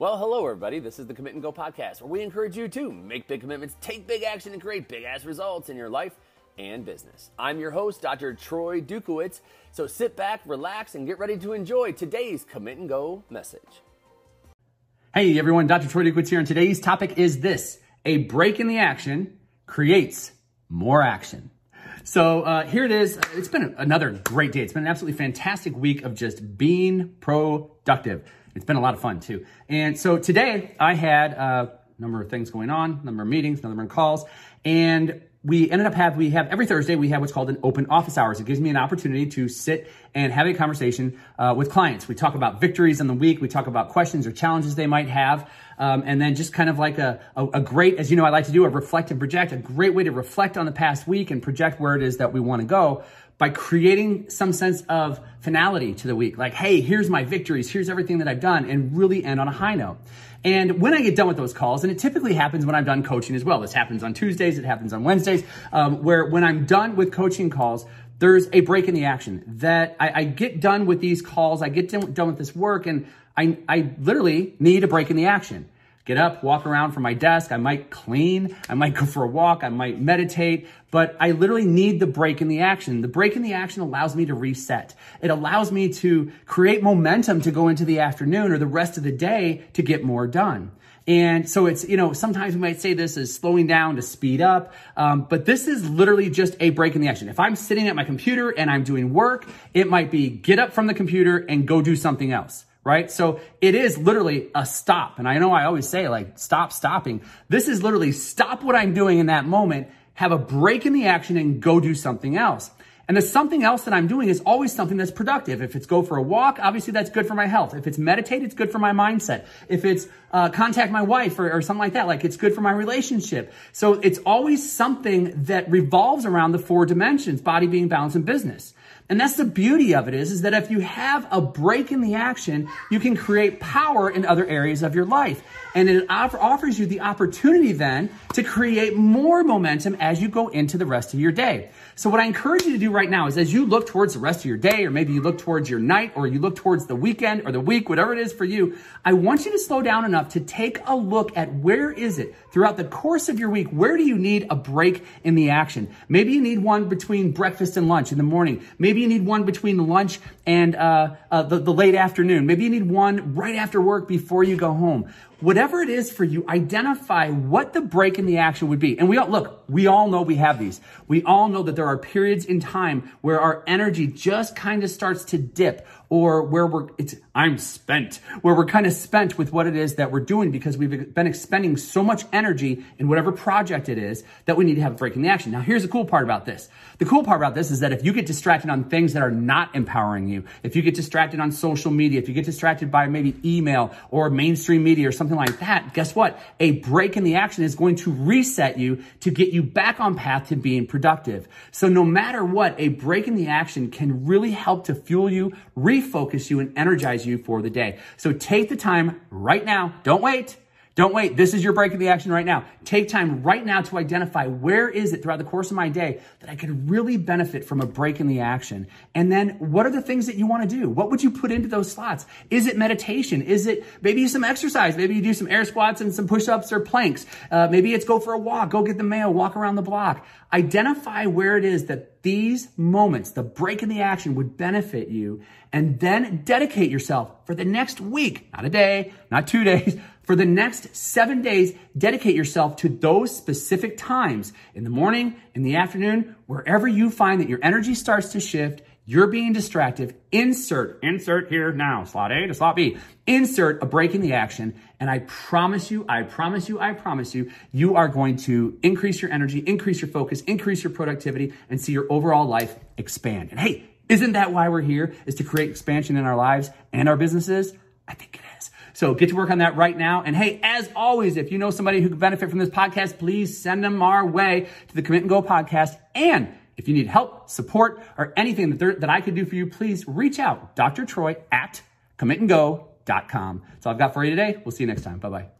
Well, hello, everybody. This is the Commit and Go podcast, where we encourage you to make big commitments, take big action, and create big ass results in your life and business. I'm your host, Dr. Troy Dukowitz. So sit back, relax, and get ready to enjoy today's Commit and Go message. Hey, everyone. Dr. Troy Dukowitz here, and today's topic is this a break in the action creates more action. So uh, here it is. It's been another great day. It's been an absolutely fantastic week of just being productive. It's been a lot of fun too. And so today I had a number of things going on, number of meetings, number of calls, and we ended up have we have every Thursday we have what's called an open office hours. It gives me an opportunity to sit and have a conversation uh, with clients. We talk about victories in the week. We talk about questions or challenges they might have, um, and then just kind of like a, a, a great, as you know, I like to do a reflect and project. A great way to reflect on the past week and project where it is that we want to go by creating some sense of finality to the week. Like, hey, here's my victories, here's everything that I've done, and really end on a high note. And when I get done with those calls, and it typically happens when I'm done coaching as well. This happens on Tuesdays, it happens on Wednesdays, um, where when I'm done with coaching calls, there's a break in the action that I, I get done with these calls, I get done with this work, and I, I literally need a break in the action get up, walk around from my desk. I might clean. I might go for a walk. I might meditate, but I literally need the break in the action. The break in the action allows me to reset. It allows me to create momentum to go into the afternoon or the rest of the day to get more done. And so it's, you know, sometimes we might say this is slowing down to speed up, um, but this is literally just a break in the action. If I'm sitting at my computer and I'm doing work, it might be get up from the computer and go do something else right? So it is literally a stop. And I know I always say like stop stopping. This is literally stop what I'm doing in that moment, have a break in the action and go do something else. And the something else that I'm doing is always something that's productive. If it's go for a walk, obviously that's good for my health. If it's meditate, it's good for my mindset. If it's uh, contact my wife or, or something like that, like it's good for my relationship. So it's always something that revolves around the four dimensions, body, being, balance, and business. And that's the beauty of it is, is that if you have a break in the action, you can create power in other areas of your life. And it offers you the opportunity then to create more momentum as you go into the rest of your day. So what I encourage you to do right now is as you look towards the rest of your day, or maybe you look towards your night, or you look towards the weekend or the week, whatever it is for you, I want you to slow down enough to take a look at where is it throughout the course of your week? Where do you need a break in the action? Maybe you need one between breakfast and lunch in the morning. Maybe Maybe you need one between lunch and uh, uh, the, the late afternoon. Maybe you need one right after work before you go home. Whatever it is for you, identify what the break in the action would be. And we all, look, we all know we have these. We all know that there are periods in time where our energy just kind of starts to dip or where we're, it's, I'm spent, where we're kind of spent with what it is that we're doing because we've been expending so much energy in whatever project it is that we need to have a break in the action. Now, here's the cool part about this. The cool part about this is that if you get distracted on things that are not empowering you, if you get distracted on social media, if you get distracted by maybe email or mainstream media or something like that, guess what? A break in the action is going to reset you to get you back on path to being productive. So no matter what, a break in the action can really help to fuel you, re refocus you and energize you for the day. So take the time right now. Don't wait. Don't wait. This is your break in the action right now. Take time right now to identify where is it throughout the course of my day that I could really benefit from a break in the action. And then what are the things that you want to do? What would you put into those slots? Is it meditation? Is it maybe some exercise? Maybe you do some air squats and some push-ups or planks. Uh, maybe it's go for a walk, go get the mail, walk around the block. Identify where it is that these moments, the break in the action would benefit you and then dedicate yourself for the next week, not a day, not two days, for the next seven days, dedicate yourself to those specific times in the morning, in the afternoon, wherever you find that your energy starts to shift, you're being distracted, insert, insert here now, slot A to slot B, insert a break in the action. And I promise you, I promise you, I promise you, you are going to increase your energy, increase your focus, increase your productivity, and see your overall life expand. And hey, isn't that why we're here? Is to create expansion in our lives and our businesses? I think it is. So get to work on that right now. And hey, as always, if you know somebody who could benefit from this podcast, please send them our way to the Commit and Go podcast. And if you need help, support, or anything that, that I could do for you, please reach out, Dr. Troy at commitandgo.com. That's all I've got for you today. We'll see you next time. Bye bye.